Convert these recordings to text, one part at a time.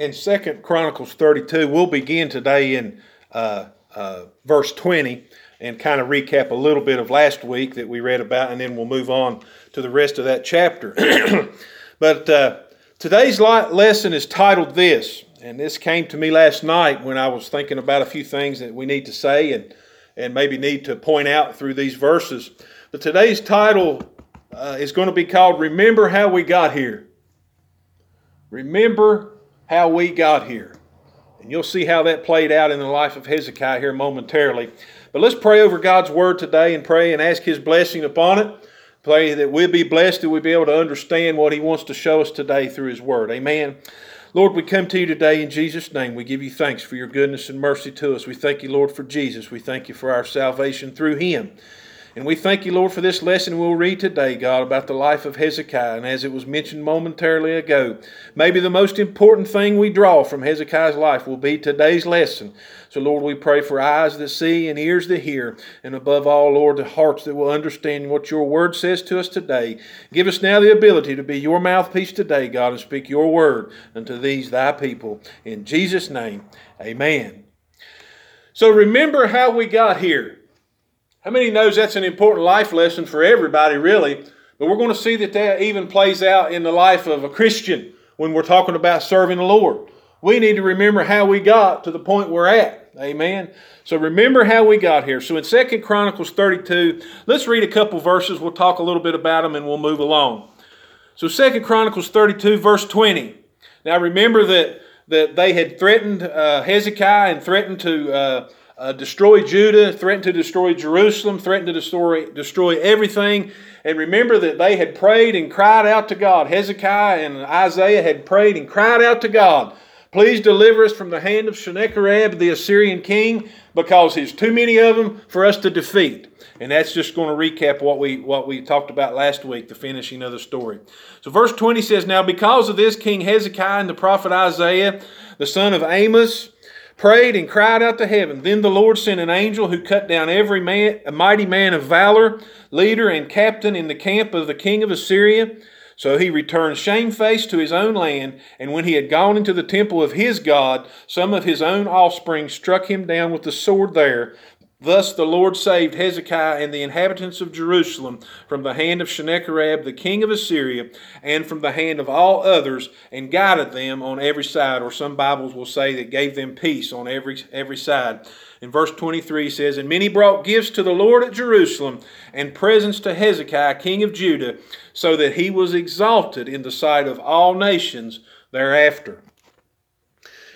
in Second Chronicles 32. We'll begin today in uh, uh, verse 20 and kind of recap a little bit of last week that we read about, and then we'll move on to the rest of that chapter. but uh, today's lesson is titled this, and this came to me last night when I was thinking about a few things that we need to say and, and maybe need to point out through these verses. But today's title uh, is going to be called Remember How We Got Here. Remember how we got here. And you'll see how that played out in the life of Hezekiah here momentarily. But let's pray over God's word today and pray and ask his blessing upon it. Pray that we'll be blessed, that we'll be able to understand what he wants to show us today through his word. Amen. Lord, we come to you today in Jesus' name. We give you thanks for your goodness and mercy to us. We thank you, Lord, for Jesus. We thank you for our salvation through him. And we thank you, Lord, for this lesson we'll read today, God, about the life of Hezekiah. And as it was mentioned momentarily ago, maybe the most important thing we draw from Hezekiah's life will be today's lesson. So, Lord, we pray for eyes that see and ears that hear, and above all, Lord, the hearts that will understand what your word says to us today. Give us now the ability to be your mouthpiece today, God, and speak your word unto these thy people. In Jesus' name, amen. So, remember how we got here. How many knows that's an important life lesson for everybody, really? But we're going to see that that even plays out in the life of a Christian when we're talking about serving the Lord. We need to remember how we got to the point we're at. Amen. So remember how we got here. So in Second Chronicles 32, let's read a couple verses. We'll talk a little bit about them and we'll move along. So Second Chronicles 32, verse 20. Now remember that, that they had threatened uh, Hezekiah and threatened to uh, uh, destroy Judah, threatened to destroy Jerusalem, threatened to destroy, destroy everything. And remember that they had prayed and cried out to God. Hezekiah and Isaiah had prayed and cried out to God. Please deliver us from the hand of Sennacherib, the Assyrian king, because he's too many of them for us to defeat. And that's just going to recap what we what we talked about last week, the finishing of the story. So verse 20 says, Now because of this, King Hezekiah and the prophet Isaiah, the son of Amos, prayed and cried out to heaven. Then the Lord sent an angel who cut down every man, a mighty man of valor, leader and captain in the camp of the king of Assyria. So he returned shamefaced to his own land, and when he had gone into the temple of his God, some of his own offspring struck him down with the sword there. Thus the Lord saved Hezekiah and the inhabitants of Jerusalem from the hand of Sennacherib, the king of Assyria, and from the hand of all others, and guided them on every side. Or some Bibles will say that gave them peace on every, every side. In verse 23 says, And many brought gifts to the Lord at Jerusalem, and presents to Hezekiah, king of Judah, so that he was exalted in the sight of all nations thereafter.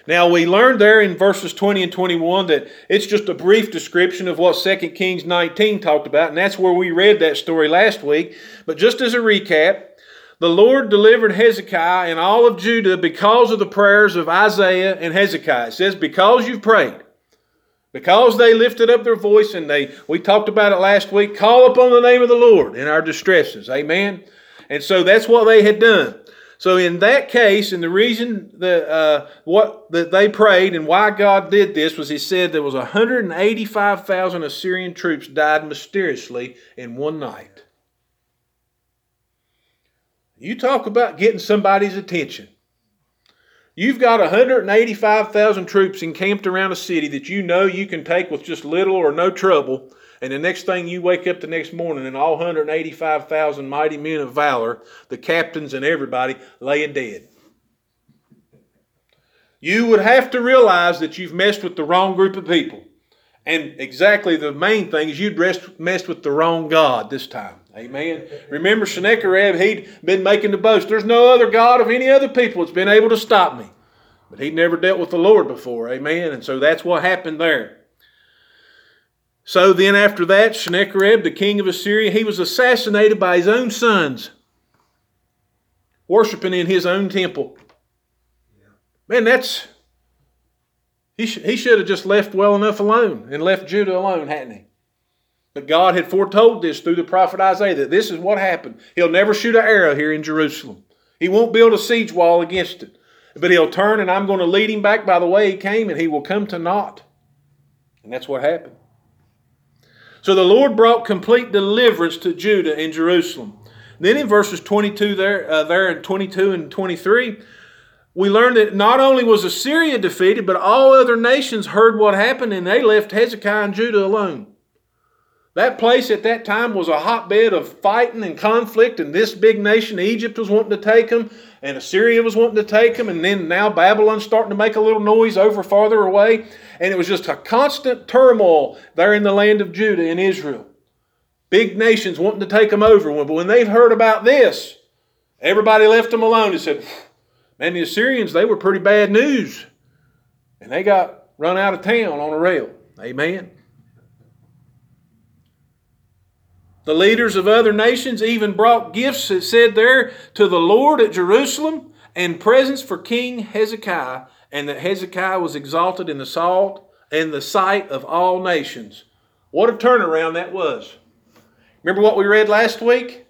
Now, we learned there in verses 20 and 21 that it's just a brief description of what 2 Kings 19 talked about, and that's where we read that story last week. But just as a recap, the Lord delivered Hezekiah and all of Judah because of the prayers of Isaiah and Hezekiah. It says, Because you've prayed, because they lifted up their voice and they, we talked about it last week, call upon the name of the Lord in our distresses. Amen. And so that's what they had done. So in that case, and the reason that uh, what that they prayed and why God did this was He said there was 185,000 Assyrian troops died mysteriously in one night. You talk about getting somebody's attention. You've got 185,000 troops encamped around a city that you know you can take with just little or no trouble and the next thing you wake up the next morning and all 185,000 mighty men of valor, the captains and everybody, laying dead. You would have to realize that you've messed with the wrong group of people. And exactly the main thing is you'd messed with the wrong God this time. Amen. Remember Sennacherib, he'd been making the boast. There's no other God of any other people that's been able to stop me. But he'd never dealt with the Lord before. Amen. And so that's what happened there. So then, after that, Sennacherib, the king of Assyria, he was assassinated by his own sons, worshiping in his own temple. Man, that's. He, sh- he should have just left well enough alone and left Judah alone, hadn't he? But God had foretold this through the prophet Isaiah that this is what happened. He'll never shoot an arrow here in Jerusalem. He won't build a siege wall against it. But he'll turn and I'm going to lead him back by the way he came and he will come to naught. And that's what happened. So the Lord brought complete deliverance to Judah and Jerusalem. Then in verses 22 there, uh, there in 22 and 23, we learn that not only was Assyria defeated, but all other nations heard what happened and they left Hezekiah and Judah alone. That place at that time was a hotbed of fighting and conflict, and this big nation, Egypt, was wanting to take them, and Assyria was wanting to take them, and then now Babylon's starting to make a little noise over farther away. And it was just a constant turmoil there in the land of Judah and Israel. Big nations wanting to take them over. But when they heard about this, everybody left them alone and said, Man, the Assyrians, they were pretty bad news. And they got run out of town on a rail. Amen. The leaders of other nations even brought gifts, it said there, to the Lord at Jerusalem and presents for King Hezekiah, and that Hezekiah was exalted in the salt and the sight of all nations. What a turnaround that was. Remember what we read last week?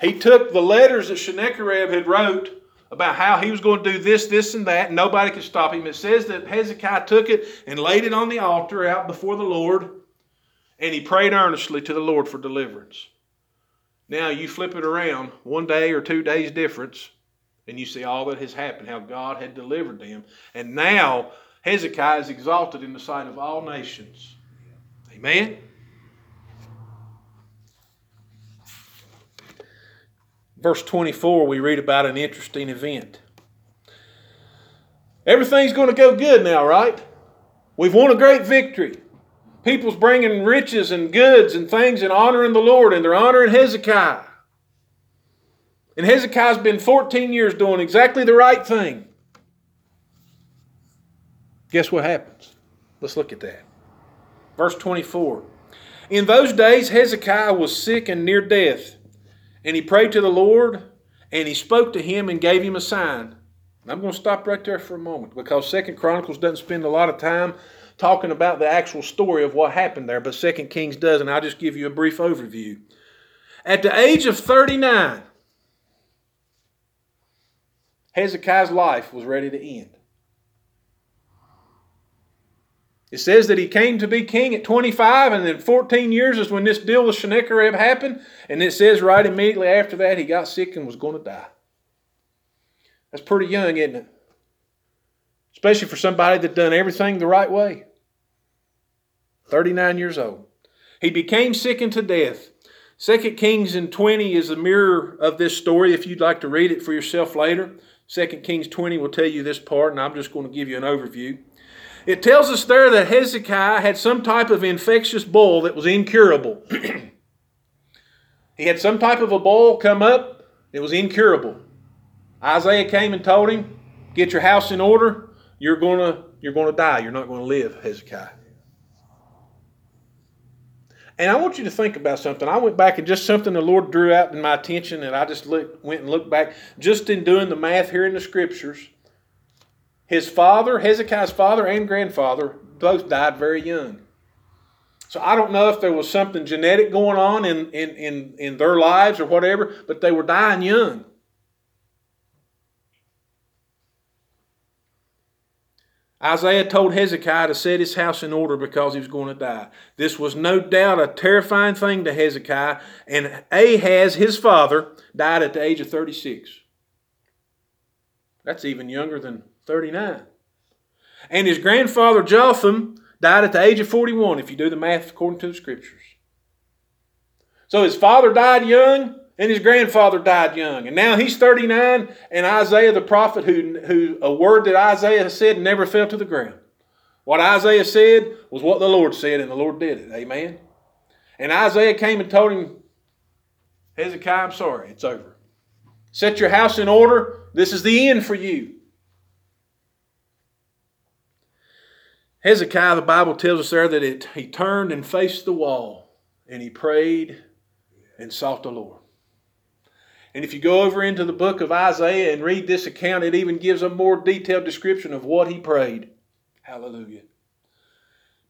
He took the letters that Sennacherib had wrote about how he was going to do this, this, and that, and nobody could stop him. It says that Hezekiah took it and laid it on the altar out before the Lord and he prayed earnestly to the Lord for deliverance. Now you flip it around, one day or two days difference, and you see all that has happened, how God had delivered them. And now Hezekiah is exalted in the sight of all nations. Amen? Verse 24, we read about an interesting event. Everything's going to go good now, right? We've won a great victory. People's bringing riches and goods and things and honoring the Lord, and they're honoring Hezekiah. And Hezekiah's been 14 years doing exactly the right thing. Guess what happens? Let's look at that. Verse 24. In those days, Hezekiah was sick and near death, and he prayed to the Lord, and he spoke to him and gave him a sign. I'm going to stop right there for a moment because Second Chronicles doesn't spend a lot of time talking about the actual story of what happened there, but Second Kings does, and I'll just give you a brief overview. At the age of 39, Hezekiah's life was ready to end. It says that he came to be king at 25, and then 14 years is when this deal with Sennacherib happened. And it says right immediately after that he got sick and was going to die. That's pretty young, isn't it? Especially for somebody that done everything the right way. 39 years old. He became sick unto death. Second Kings in 20 is a mirror of this story if you'd like to read it for yourself later. Second Kings 20 will tell you this part, and I'm just going to give you an overview. It tells us there that Hezekiah had some type of infectious boil that was incurable. he had some type of a boil come up, it was incurable. Isaiah came and told him, Get your house in order, you're going to you're going to die. You're not going to live, Hezekiah. And I want you to think about something. I went back and just something the Lord drew out in my attention, and I just look, went and looked back just in doing the math here in the scriptures. His father, Hezekiah's father and grandfather, both died very young. So I don't know if there was something genetic going on in, in, in, in their lives or whatever, but they were dying young. Isaiah told Hezekiah to set his house in order because he was going to die. This was no doubt a terrifying thing to Hezekiah, and Ahaz, his father, died at the age of 36. That's even younger than 39. And his grandfather Jotham died at the age of 41, if you do the math according to the scriptures. So his father died young, and his grandfather died young. And now he's 39, and Isaiah the prophet, who, who a word that Isaiah said never fell to the ground. What Isaiah said was what the Lord said, and the Lord did it. Amen. And Isaiah came and told him, Hezekiah, I'm sorry, it's over. Set your house in order. This is the end for you. Hezekiah, the Bible tells us there that it, he turned and faced the wall, and he prayed and sought the Lord. And if you go over into the book of Isaiah and read this account, it even gives a more detailed description of what he prayed. Hallelujah.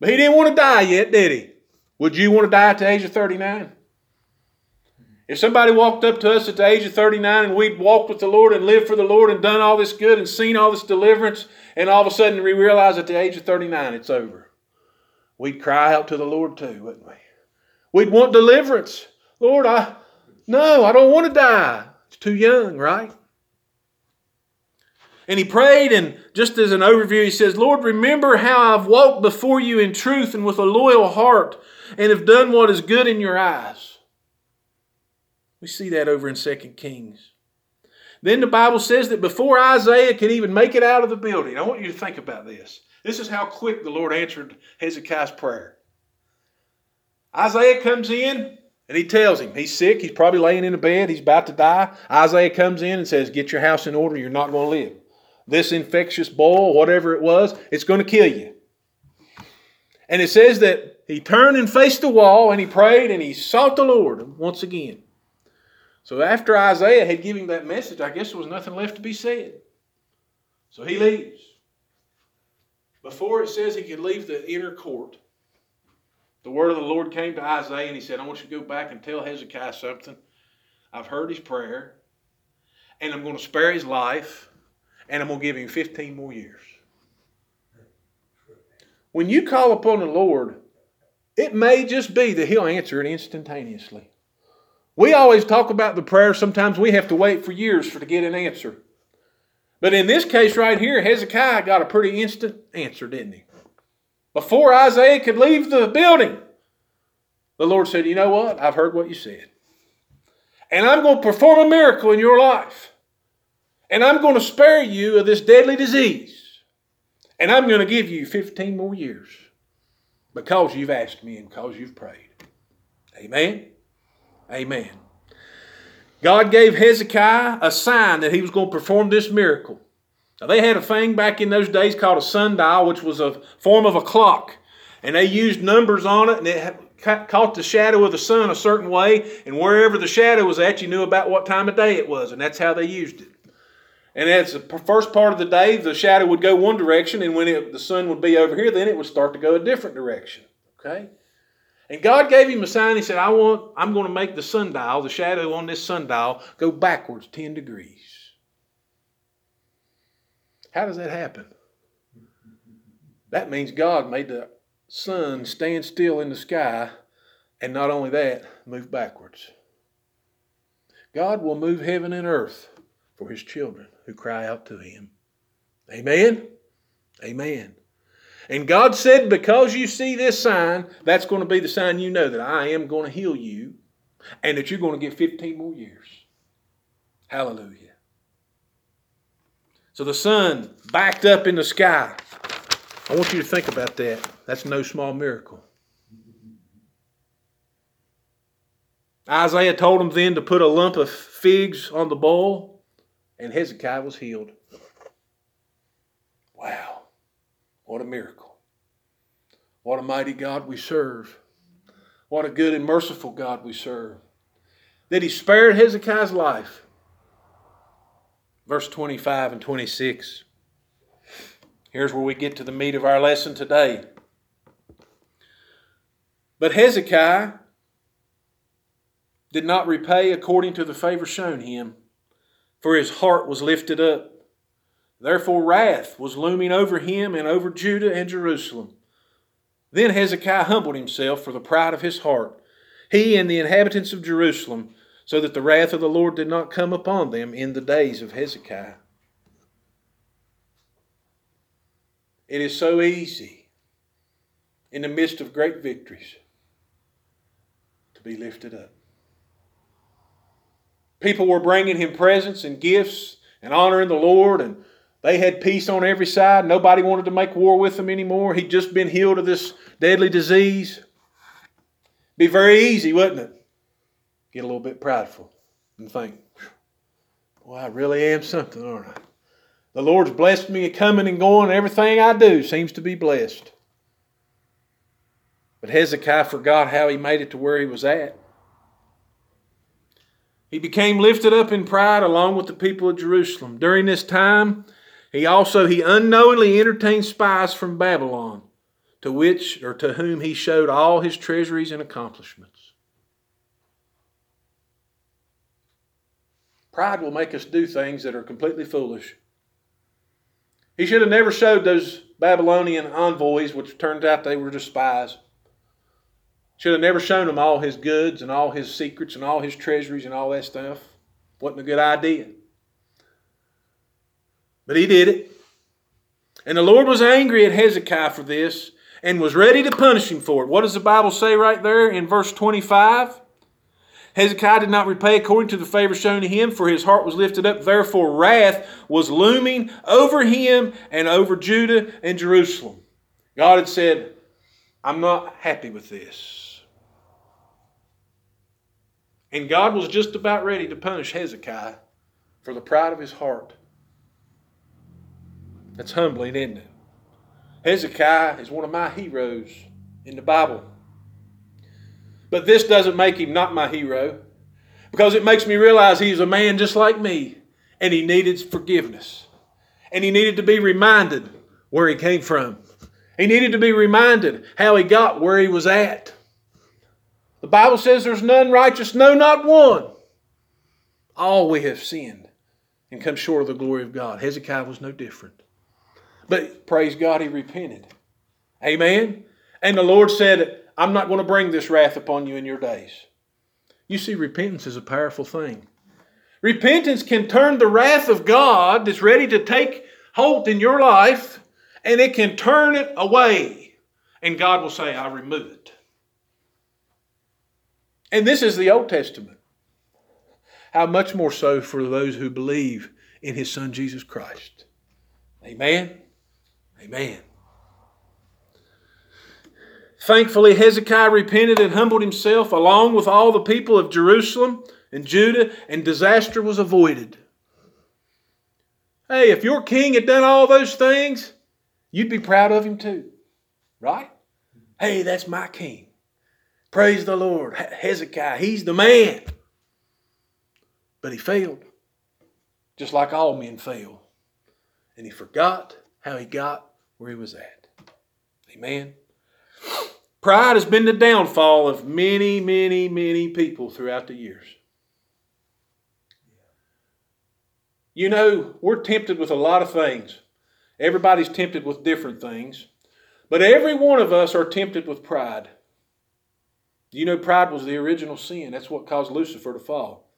But he didn't want to die yet, did he? Would you want to die at the age of 39? If somebody walked up to us at the age of 39 and we'd walked with the Lord and lived for the Lord and done all this good and seen all this deliverance, and all of a sudden we realize at the age of 39 it's over, we'd cry out to the Lord too, wouldn't we? We'd want deliverance. Lord, I, no, I don't want to die. It's too young, right? And he prayed, and just as an overview, he says, Lord, remember how I've walked before you in truth and with a loyal heart and have done what is good in your eyes. We see that over in 2 Kings. Then the Bible says that before Isaiah could even make it out of the building, I want you to think about this. This is how quick the Lord answered Hezekiah's prayer. Isaiah comes in and he tells him he's sick. He's probably laying in a bed. He's about to die. Isaiah comes in and says, Get your house in order. You're not going to live. This infectious boil, whatever it was, it's going to kill you. And it says that he turned and faced the wall and he prayed and he sought the Lord once again. So after Isaiah had given him that message, I guess there was nothing left to be said. So he leaves. Before it says he could leave the inner court, the word of the Lord came to Isaiah and he said, I want you to go back and tell Hezekiah something. I've heard his prayer, and I'm going to spare his life, and I'm going to give him 15 more years. When you call upon the Lord, it may just be that he'll answer it instantaneously. We always talk about the prayer. Sometimes we have to wait for years for to get an answer. But in this case right here, Hezekiah got a pretty instant answer, didn't he? Before Isaiah could leave the building, the Lord said, You know what? I've heard what you said. And I'm going to perform a miracle in your life. And I'm going to spare you of this deadly disease. And I'm going to give you 15 more years because you've asked me and because you've prayed. Amen. Amen. God gave Hezekiah a sign that he was going to perform this miracle. Now, they had a thing back in those days called a sundial, which was a form of a clock. And they used numbers on it, and it caught the shadow of the sun a certain way. And wherever the shadow was at, you knew about what time of day it was. And that's how they used it. And as the first part of the day, the shadow would go one direction, and when it, the sun would be over here, then it would start to go a different direction. Okay? And God gave him a sign. He said, I want, I'm going to make the sundial, the shadow on this sundial, go backwards 10 degrees. How does that happen? That means God made the sun stand still in the sky, and not only that, move backwards. God will move heaven and earth for his children who cry out to him. Amen? Amen. And God said, Because you see this sign, that's going to be the sign you know that I am going to heal you and that you're going to get 15 more years. Hallelujah. So the sun backed up in the sky. I want you to think about that. That's no small miracle. Isaiah told him then to put a lump of figs on the bowl, and Hezekiah was healed. Wow. What a miracle. What a mighty God we serve. What a good and merciful God we serve. That he spared Hezekiah's life. Verse 25 and 26. Here's where we get to the meat of our lesson today. But Hezekiah did not repay according to the favor shown him, for his heart was lifted up Therefore, wrath was looming over him and over Judah and Jerusalem. Then Hezekiah humbled himself for the pride of his heart, he and the inhabitants of Jerusalem, so that the wrath of the Lord did not come upon them in the days of Hezekiah. It is so easy in the midst of great victories to be lifted up. People were bringing him presents and gifts and honoring the Lord and they had peace on every side. Nobody wanted to make war with them anymore. He'd just been healed of this deadly disease. Be very easy, wouldn't it? Get a little bit prideful and think, well, I really am something, aren't I? The Lord's blessed me coming and going. Everything I do seems to be blessed. But Hezekiah forgot how he made it to where he was at. He became lifted up in pride along with the people of Jerusalem. During this time, he also he unknowingly entertained spies from Babylon, to which or to whom he showed all his treasuries and accomplishments. Pride will make us do things that are completely foolish. He should have never showed those Babylonian envoys, which turned out they were just spies. Should have never shown them all his goods and all his secrets and all his treasuries and all that stuff. Wasn't a good idea. But he did it. And the Lord was angry at Hezekiah for this and was ready to punish him for it. What does the Bible say right there in verse 25? Hezekiah did not repay according to the favor shown to him, for his heart was lifted up. Therefore, wrath was looming over him and over Judah and Jerusalem. God had said, I'm not happy with this. And God was just about ready to punish Hezekiah for the pride of his heart. That's humbling, isn't it? Hezekiah is one of my heroes in the Bible. But this doesn't make him not my hero because it makes me realize he's a man just like me and he needed forgiveness. And he needed to be reminded where he came from. He needed to be reminded how he got where he was at. The Bible says there's none righteous, no, not one. All we have sinned and come short of the glory of God. Hezekiah was no different. But praise God, he repented. Amen. And the Lord said, I'm not going to bring this wrath upon you in your days. You see, repentance is a powerful thing. Repentance can turn the wrath of God that's ready to take hold in your life, and it can turn it away. And God will say, I remove it. And this is the Old Testament. How much more so for those who believe in His Son Jesus Christ. Amen. Amen. Thankfully, Hezekiah repented and humbled himself along with all the people of Jerusalem and Judah, and disaster was avoided. Hey, if your king had done all those things, you'd be proud of him too, right? Hey, that's my king. Praise the Lord. Hezekiah, he's the man. But he failed, just like all men fail. And he forgot how he got where he was at. Amen. Pride has been the downfall of many, many, many people throughout the years. You know, we're tempted with a lot of things. Everybody's tempted with different things. But every one of us are tempted with pride. You know, pride was the original sin. That's what caused Lucifer to fall.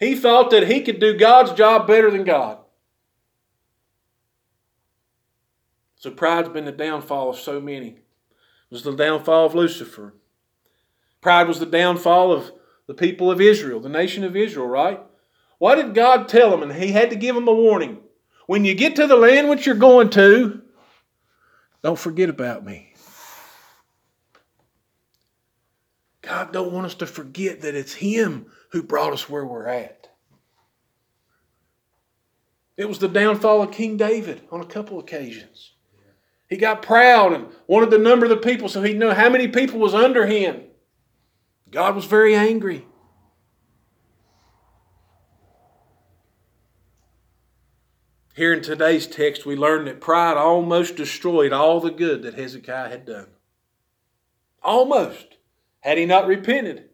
He thought that he could do God's job better than God. So pride's been the downfall of so many. Was the downfall of Lucifer. Pride was the downfall of the people of Israel, the nation of Israel, right? Why did God tell them? And He had to give them a warning. When you get to the land which you're going to, don't forget about me. God don't want us to forget that it's Him who brought us where we're at. It was the downfall of King David on a couple occasions. He got proud and wanted to number the people so he'd know how many people was under him. God was very angry. Here in today's text, we learn that pride almost destroyed all the good that Hezekiah had done. Almost. Had he not repented,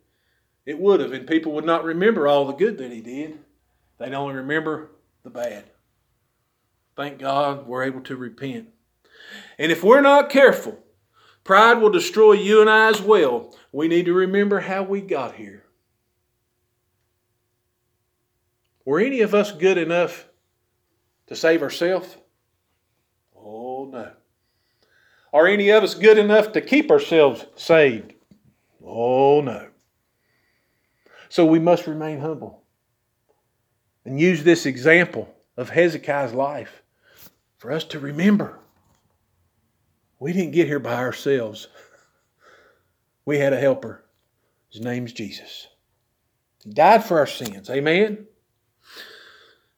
it would have, and people would not remember all the good that he did. They'd only remember the bad. Thank God we're able to repent. And if we're not careful, pride will destroy you and I as well. We need to remember how we got here. Were any of us good enough to save ourselves? Oh, no. Are any of us good enough to keep ourselves saved? Oh, no. So we must remain humble and use this example of Hezekiah's life for us to remember we didn't get here by ourselves. We had a helper. His name's Jesus. He died for our sins. Amen.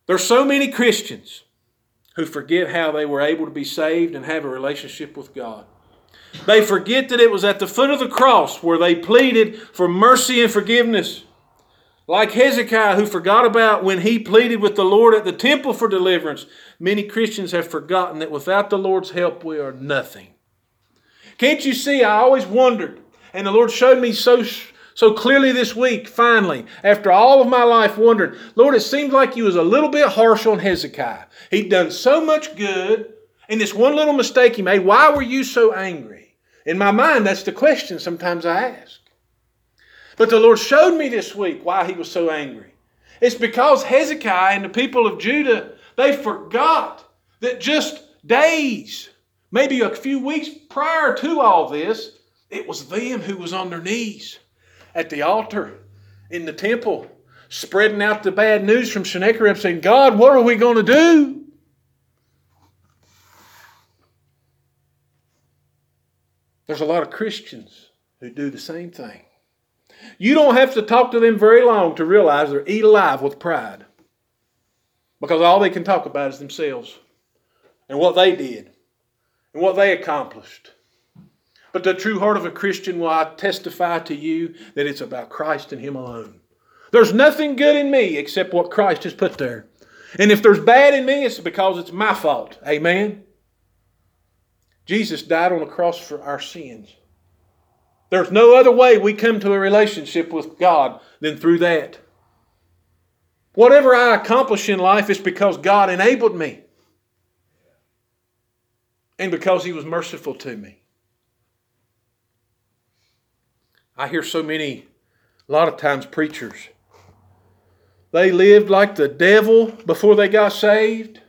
There's so many Christians who forget how they were able to be saved and have a relationship with God. They forget that it was at the foot of the cross where they pleaded for mercy and forgiveness. Like Hezekiah, who forgot about when he pleaded with the Lord at the temple for deliverance, many Christians have forgotten that without the Lord's help, we are nothing. Can't you see? I always wondered, and the Lord showed me so so clearly this week, finally, after all of my life wondering, Lord, it seemed like you was a little bit harsh on Hezekiah. He'd done so much good, and this one little mistake he made, why were you so angry? In my mind, that's the question sometimes I ask. But the Lord showed me this week why he was so angry. It's because Hezekiah and the people of Judah, they forgot that just days, maybe a few weeks prior to all this, it was them who was on their knees at the altar in the temple, spreading out the bad news from Sennacherib, saying, God, what are we going to do? There's a lot of Christians who do the same thing. You don't have to talk to them very long to realize they're eat alive with pride. Because all they can talk about is themselves and what they did and what they accomplished. But the true heart of a Christian will I testify to you that it's about Christ and Him alone. There's nothing good in me except what Christ has put there. And if there's bad in me, it's because it's my fault. Amen? Jesus died on the cross for our sins. There's no other way we come to a relationship with God than through that. Whatever I accomplish in life is because God enabled me and because He was merciful to me. I hear so many, a lot of times, preachers. They lived like the devil before they got saved.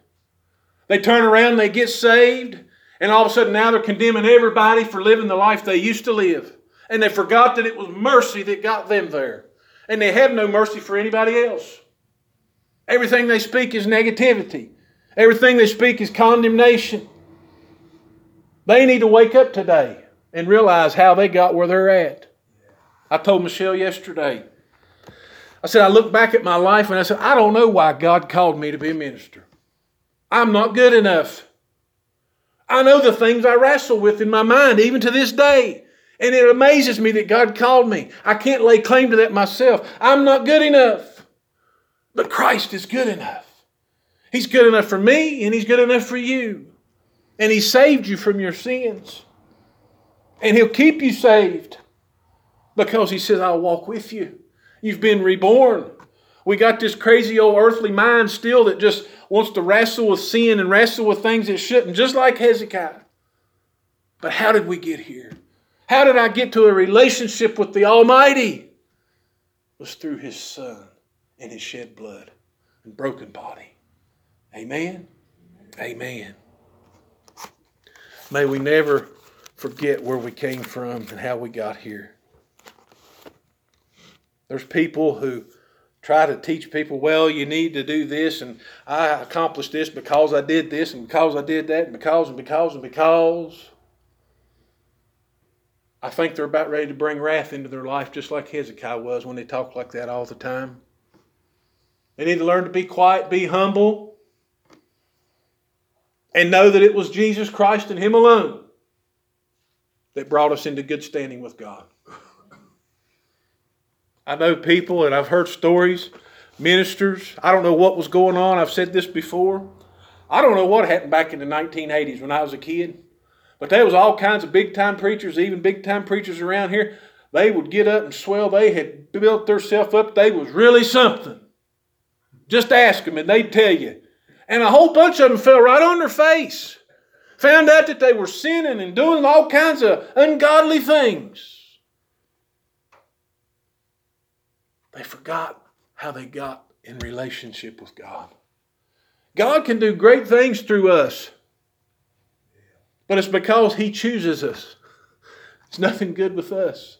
They turn around, they get saved, and all of a sudden now they're condemning everybody for living the life they used to live. And they forgot that it was mercy that got them there. And they have no mercy for anybody else. Everything they speak is negativity. Everything they speak is condemnation. They need to wake up today and realize how they got where they're at. I told Michelle yesterday, I said, I look back at my life and I said, I don't know why God called me to be a minister. I'm not good enough. I know the things I wrestle with in my mind, even to this day. And it amazes me that God called me. I can't lay claim to that myself. I'm not good enough. But Christ is good enough. He's good enough for me, and He's good enough for you. And He saved you from your sins. And He'll keep you saved because He says, I'll walk with you. You've been reborn. We got this crazy old earthly mind still that just wants to wrestle with sin and wrestle with things it shouldn't, just like Hezekiah. But how did we get here? How did I get to a relationship with the Almighty? It was through His Son and His shed blood and broken body. Amen? Amen. May we never forget where we came from and how we got here. There's people who try to teach people, well, you need to do this, and I accomplished this because I did this, and because I did that, and because and because and because. I think they're about ready to bring wrath into their life, just like Hezekiah was when they talk like that all the time. They need to learn to be quiet, be humble, and know that it was Jesus Christ and Him alone that brought us into good standing with God. I know people, and I've heard stories, ministers. I don't know what was going on. I've said this before. I don't know what happened back in the 1980s when I was a kid. But there was all kinds of big time preachers, even big time preachers around here. They would get up and swell. They had built themselves up. They was really something. Just ask them and they'd tell you. And a whole bunch of them fell right on their face. Found out that they were sinning and doing all kinds of ungodly things. They forgot how they got in relationship with God. God can do great things through us, but it's because He chooses us. It's nothing good with us.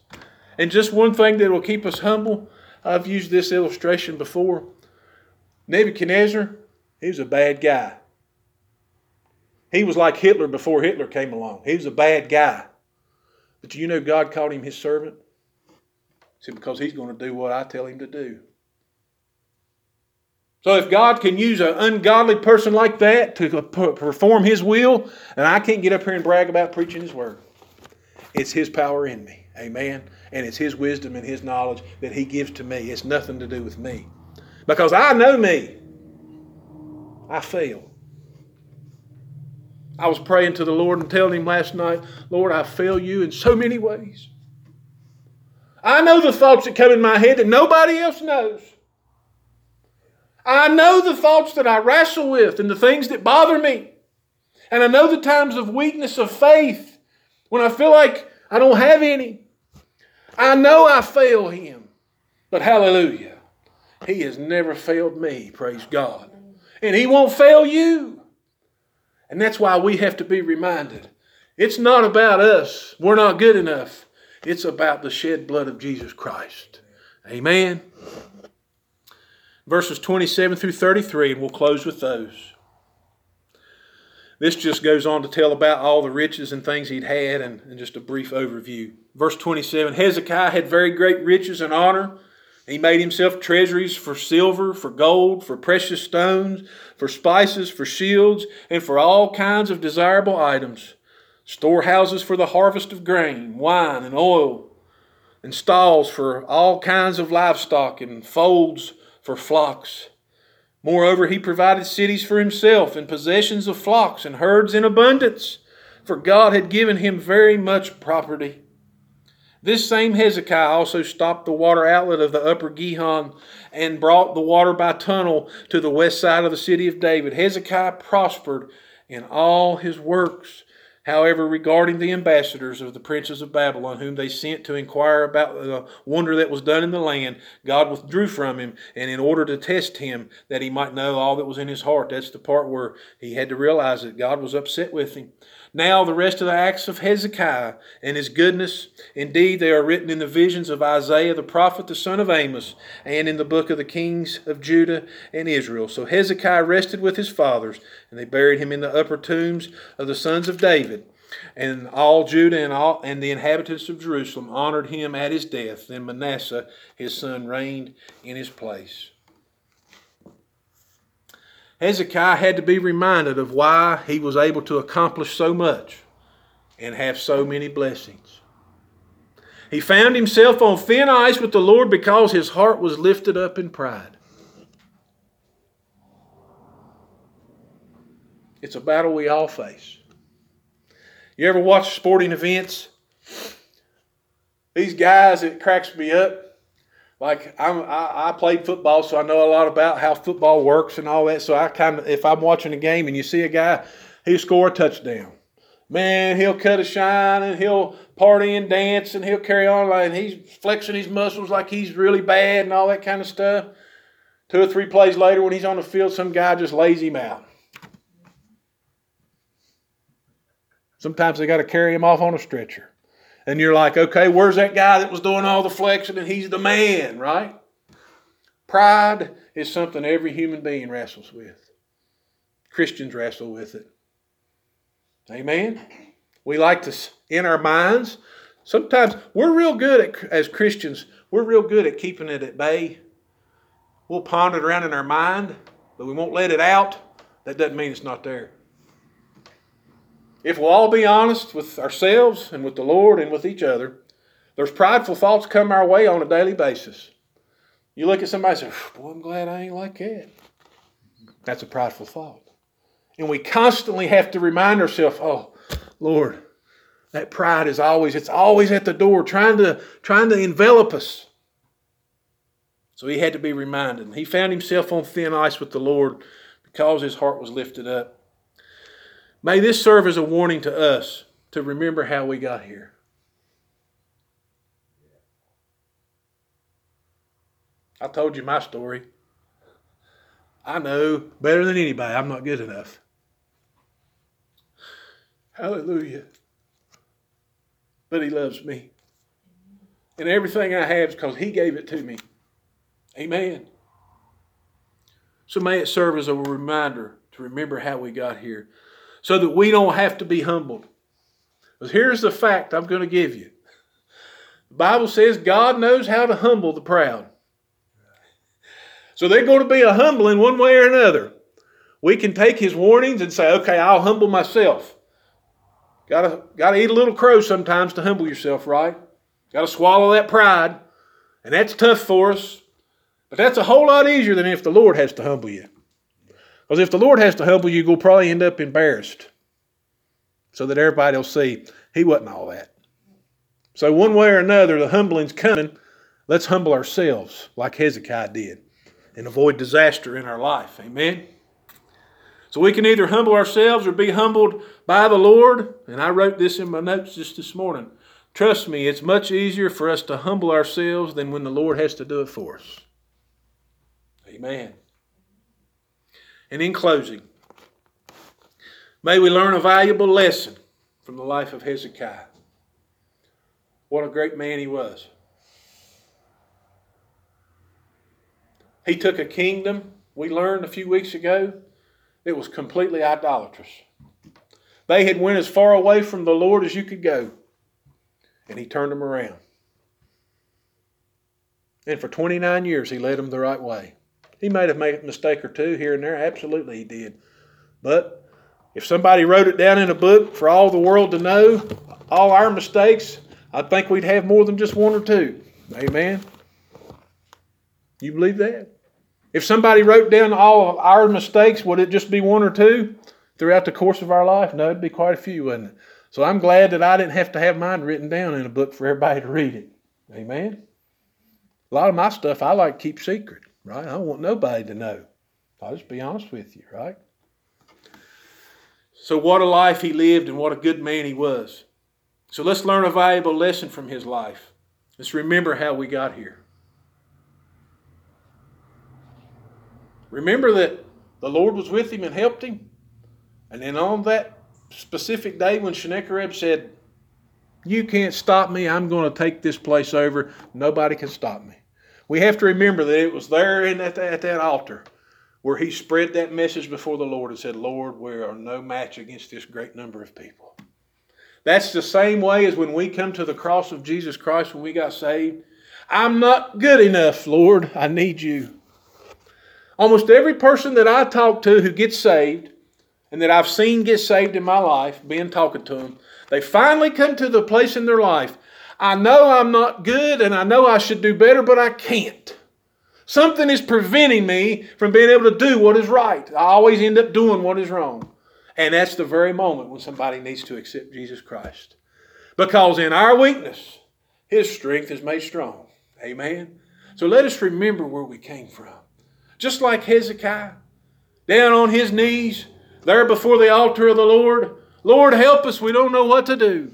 And just one thing that will keep us humble I've used this illustration before. Nebuchadnezzar, he was a bad guy. He was like Hitler before Hitler came along. He was a bad guy. But you know God called him his servant? See, because he's going to do what I tell him to do. So if God can use an ungodly person like that to perform his will, and I can't get up here and brag about preaching his word, it's his power in me. Amen. And it's his wisdom and his knowledge that he gives to me. It's nothing to do with me. Because I know me. I fail. I was praying to the Lord and telling him last night, Lord, I fail you in so many ways. I know the thoughts that come in my head that nobody else knows. I know the thoughts that I wrestle with and the things that bother me. And I know the times of weakness of faith when I feel like I don't have any. I know I fail Him. But hallelujah, He has never failed me, praise God. And He won't fail you. And that's why we have to be reminded. It's not about us. We're not good enough. It's about the shed blood of Jesus Christ. Amen. Verses 27 through 33, and we'll close with those. This just goes on to tell about all the riches and things he'd had and, and just a brief overview. Verse 27 Hezekiah had very great riches and honor. He made himself treasuries for silver, for gold, for precious stones, for spices, for shields, and for all kinds of desirable items storehouses for the harvest of grain, wine, and oil, and stalls for all kinds of livestock, and folds for flocks. Moreover, he provided cities for himself, and possessions of flocks and herds in abundance, for God had given him very much property. This same Hezekiah also stopped the water outlet of the upper Gihon and brought the water by tunnel to the west side of the city of David. Hezekiah prospered in all his works However, regarding the ambassadors of the princes of Babylon, whom they sent to inquire about the wonder that was done in the land, God withdrew from him, and in order to test him, that he might know all that was in his heart. That's the part where he had to realize that God was upset with him. Now, the rest of the acts of Hezekiah and his goodness, indeed, they are written in the visions of Isaiah the prophet, the son of Amos, and in the book of the kings of Judah and Israel. So Hezekiah rested with his fathers, and they buried him in the upper tombs of the sons of David. And all Judah and all and the inhabitants of Jerusalem honored him at his death. Then Manasseh, his son, reigned in his place. Hezekiah had to be reminded of why he was able to accomplish so much and have so many blessings. He found himself on thin ice with the Lord because his heart was lifted up in pride. It's a battle we all face. You ever watch sporting events? These guys, it cracks me up like I'm, I, I played football, so I know a lot about how football works and all that. So I kind of, if I'm watching a game and you see a guy, he score a touchdown, man, he'll cut a shine and he'll party and dance and he'll carry on like he's flexing his muscles like he's really bad and all that kind of stuff. Two or three plays later, when he's on the field, some guy just lays him out. Sometimes they got to carry him off on a stretcher and you're like, okay, where's that guy that was doing all the flexing and he's the man, right? Pride is something every human being wrestles with. Christians wrestle with it. Amen? We like to, in our minds, sometimes we're real good at, as Christians, we're real good at keeping it at bay. We'll ponder it around in our mind, but we won't let it out. That doesn't mean it's not there. If we'll all be honest with ourselves and with the Lord and with each other, there's prideful thoughts come our way on a daily basis. You look at somebody and say, Boy, I'm glad I ain't like that. That's a prideful thought. And we constantly have to remind ourselves, oh, Lord, that pride is always, it's always at the door trying to, trying to envelop us. So he had to be reminded. He found himself on thin ice with the Lord because his heart was lifted up. May this serve as a warning to us to remember how we got here. I told you my story. I know better than anybody I'm not good enough. Hallelujah. But He loves me. And everything I have is because He gave it to me. Amen. So may it serve as a reminder to remember how we got here so that we don't have to be humbled. But here's the fact I'm going to give you the Bible says God knows how to humble the proud. So they're going to be a humbling one way or another. We can take his warnings and say, okay, I'll humble myself. Gotta, gotta eat a little crow sometimes to humble yourself, right? Gotta swallow that pride. And that's tough for us. But that's a whole lot easier than if the Lord has to humble you. Because if the Lord has to humble you, you'll probably end up embarrassed so that everybody will see he wasn't all that. So, one way or another, the humbling's coming. Let's humble ourselves like Hezekiah did and avoid disaster in our life. Amen. So we can either humble ourselves or be humbled by the Lord. And I wrote this in my notes just this morning. Trust me, it's much easier for us to humble ourselves than when the Lord has to do it for us. Amen. And in closing, May we learn a valuable lesson from the life of Hezekiah. What a great man he was. He took a kingdom, we learned a few weeks ago, it was completely idolatrous. They had went as far away from the Lord as you could go. And he turned them around. And for 29 years, he led them the right way. He might have made a mistake or two here and there. Absolutely, he did. But if somebody wrote it down in a book for all the world to know, all our mistakes, I think we'd have more than just one or two. Amen. You believe that? If somebody wrote down all of our mistakes, would it just be one or two throughout the course of our life? No, it'd be quite a few, wouldn't it? So I'm glad that I didn't have to have mine written down in a book for everybody to read it. Amen. A lot of my stuff I like to keep secret, right? I don't want nobody to know. I'll just be honest with you, right? So, what a life he lived and what a good man he was. So, let's learn a valuable lesson from his life. Let's remember how we got here. Remember that the Lord was with him and helped him. And then on that specific day when Sennacherib said, You can't stop me, I'm going to take this place over, nobody can stop me. We have to remember that it was there in that, at that altar where he spread that message before the Lord and said, Lord, we are no match against this great number of people. That's the same way as when we come to the cross of Jesus Christ when we got saved. I'm not good enough, Lord. I need you. Almost every person that I talk to who gets saved and that I've seen get saved in my life, being talking to them, they finally come to the place in their life. I know I'm not good and I know I should do better, but I can't. Something is preventing me from being able to do what is right. I always end up doing what is wrong. And that's the very moment when somebody needs to accept Jesus Christ. Because in our weakness, His strength is made strong. Amen. So let us remember where we came from just like Hezekiah, down on his knees, there before the altar of the Lord. Lord, help us. We don't know what to do.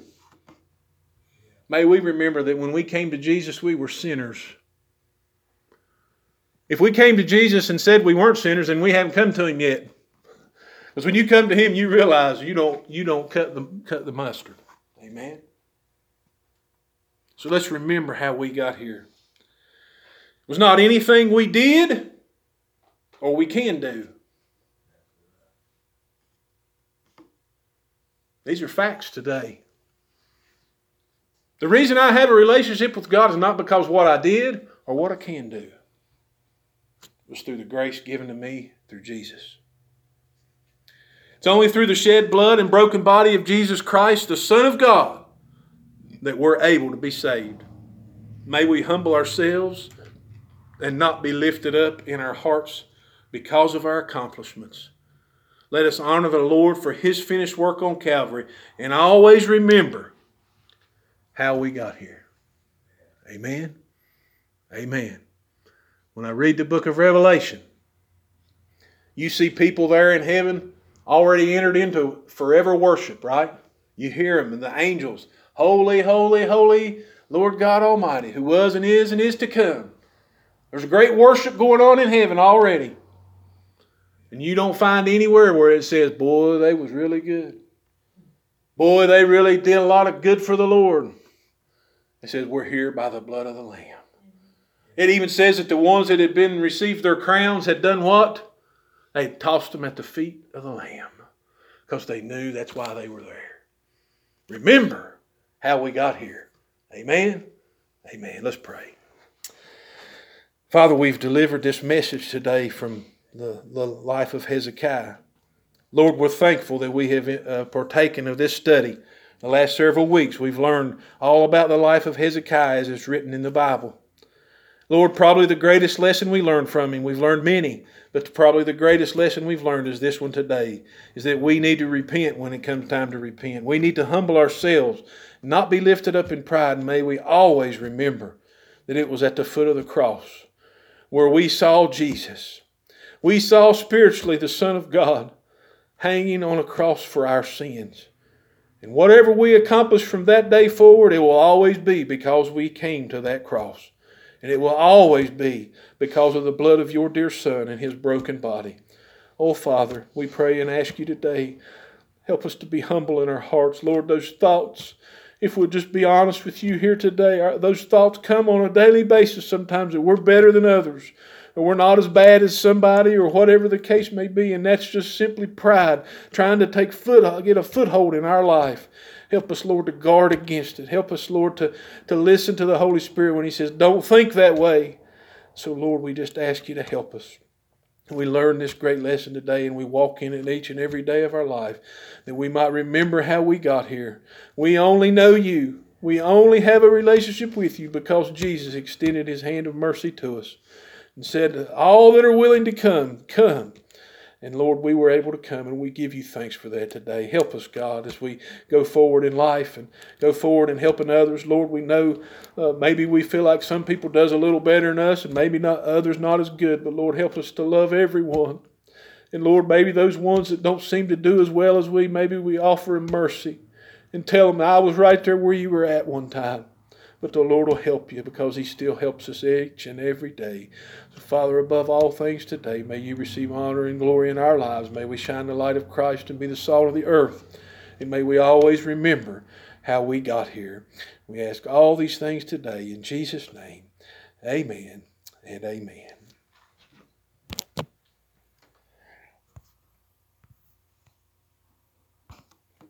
May we remember that when we came to Jesus, we were sinners. If we came to Jesus and said we weren't sinners, then we haven't come to Him yet. Because when you come to Him, you realize you don't, you don't cut, the, cut the mustard. Amen? So let's remember how we got here. It was not anything we did, or we can do. These are facts today. The reason I have a relationship with God is not because what I did or what I can do. It was through the grace given to me through Jesus. It's only through the shed blood and broken body of Jesus Christ, the Son of God, that we're able to be saved. May we humble ourselves and not be lifted up in our hearts because of our accomplishments. Let us honor the Lord for his finished work on Calvary and always remember how we got here. Amen. Amen. When I read the book of Revelation, you see people there in heaven already entered into forever worship, right? You hear them and the angels, Holy, holy, holy, Lord God Almighty, who was and is and is to come. There's a great worship going on in heaven already. And you don't find anywhere where it says, boy, they was really good. Boy, they really did a lot of good for the Lord. It says, we're here by the blood of the Lamb. It even says that the ones that had been received their crowns had done what? They tossed them at the feet of the Lamb because they knew that's why they were there. Remember how we got here. Amen. Amen. Let's pray. Father, we've delivered this message today from the, the life of Hezekiah. Lord, we're thankful that we have uh, partaken of this study. The last several weeks, we've learned all about the life of Hezekiah as it's written in the Bible. Lord, probably the greatest lesson we learned from him, we've learned many, but probably the greatest lesson we've learned is this one today, is that we need to repent when it comes time to repent. We need to humble ourselves, not be lifted up in pride, and may we always remember that it was at the foot of the cross where we saw Jesus we saw spiritually the Son of God hanging on a cross for our sins. And whatever we accomplish from that day forward, it will always be because we came to that cross. And it will always be because of the blood of your dear Son and his broken body. Oh, Father, we pray and ask you today, Help us to be humble in our hearts. Lord, those thoughts, if we'll just be honest with you here today, those thoughts come on a daily basis sometimes that we're better than others, or we're not as bad as somebody, or whatever the case may be, and that's just simply pride trying to take foot, uh, get a foothold in our life. Help us, Lord, to guard against it. Help us, Lord, to, to listen to the Holy Spirit when He says, Don't think that way. So, Lord, we just ask you to help us. We learn this great lesson today and we walk in it each and every day of our life that we might remember how we got here. We only know you. We only have a relationship with you because Jesus extended his hand of mercy to us and said, All that are willing to come, come. And Lord, we were able to come, and we give you thanks for that today. Help us, God, as we go forward in life and go forward in helping others. Lord, we know uh, maybe we feel like some people does a little better than us, and maybe not others not as good. But Lord, help us to love everyone. And Lord, maybe those ones that don't seem to do as well as we, maybe we offer them mercy and tell them, I was right there where you were at one time. But the Lord will help you because He still helps us each and every day. So, Father, above all things today, may you receive honor and glory in our lives. May we shine the light of Christ and be the salt of the earth. And may we always remember how we got here. We ask all these things today in Jesus' name. Amen and amen.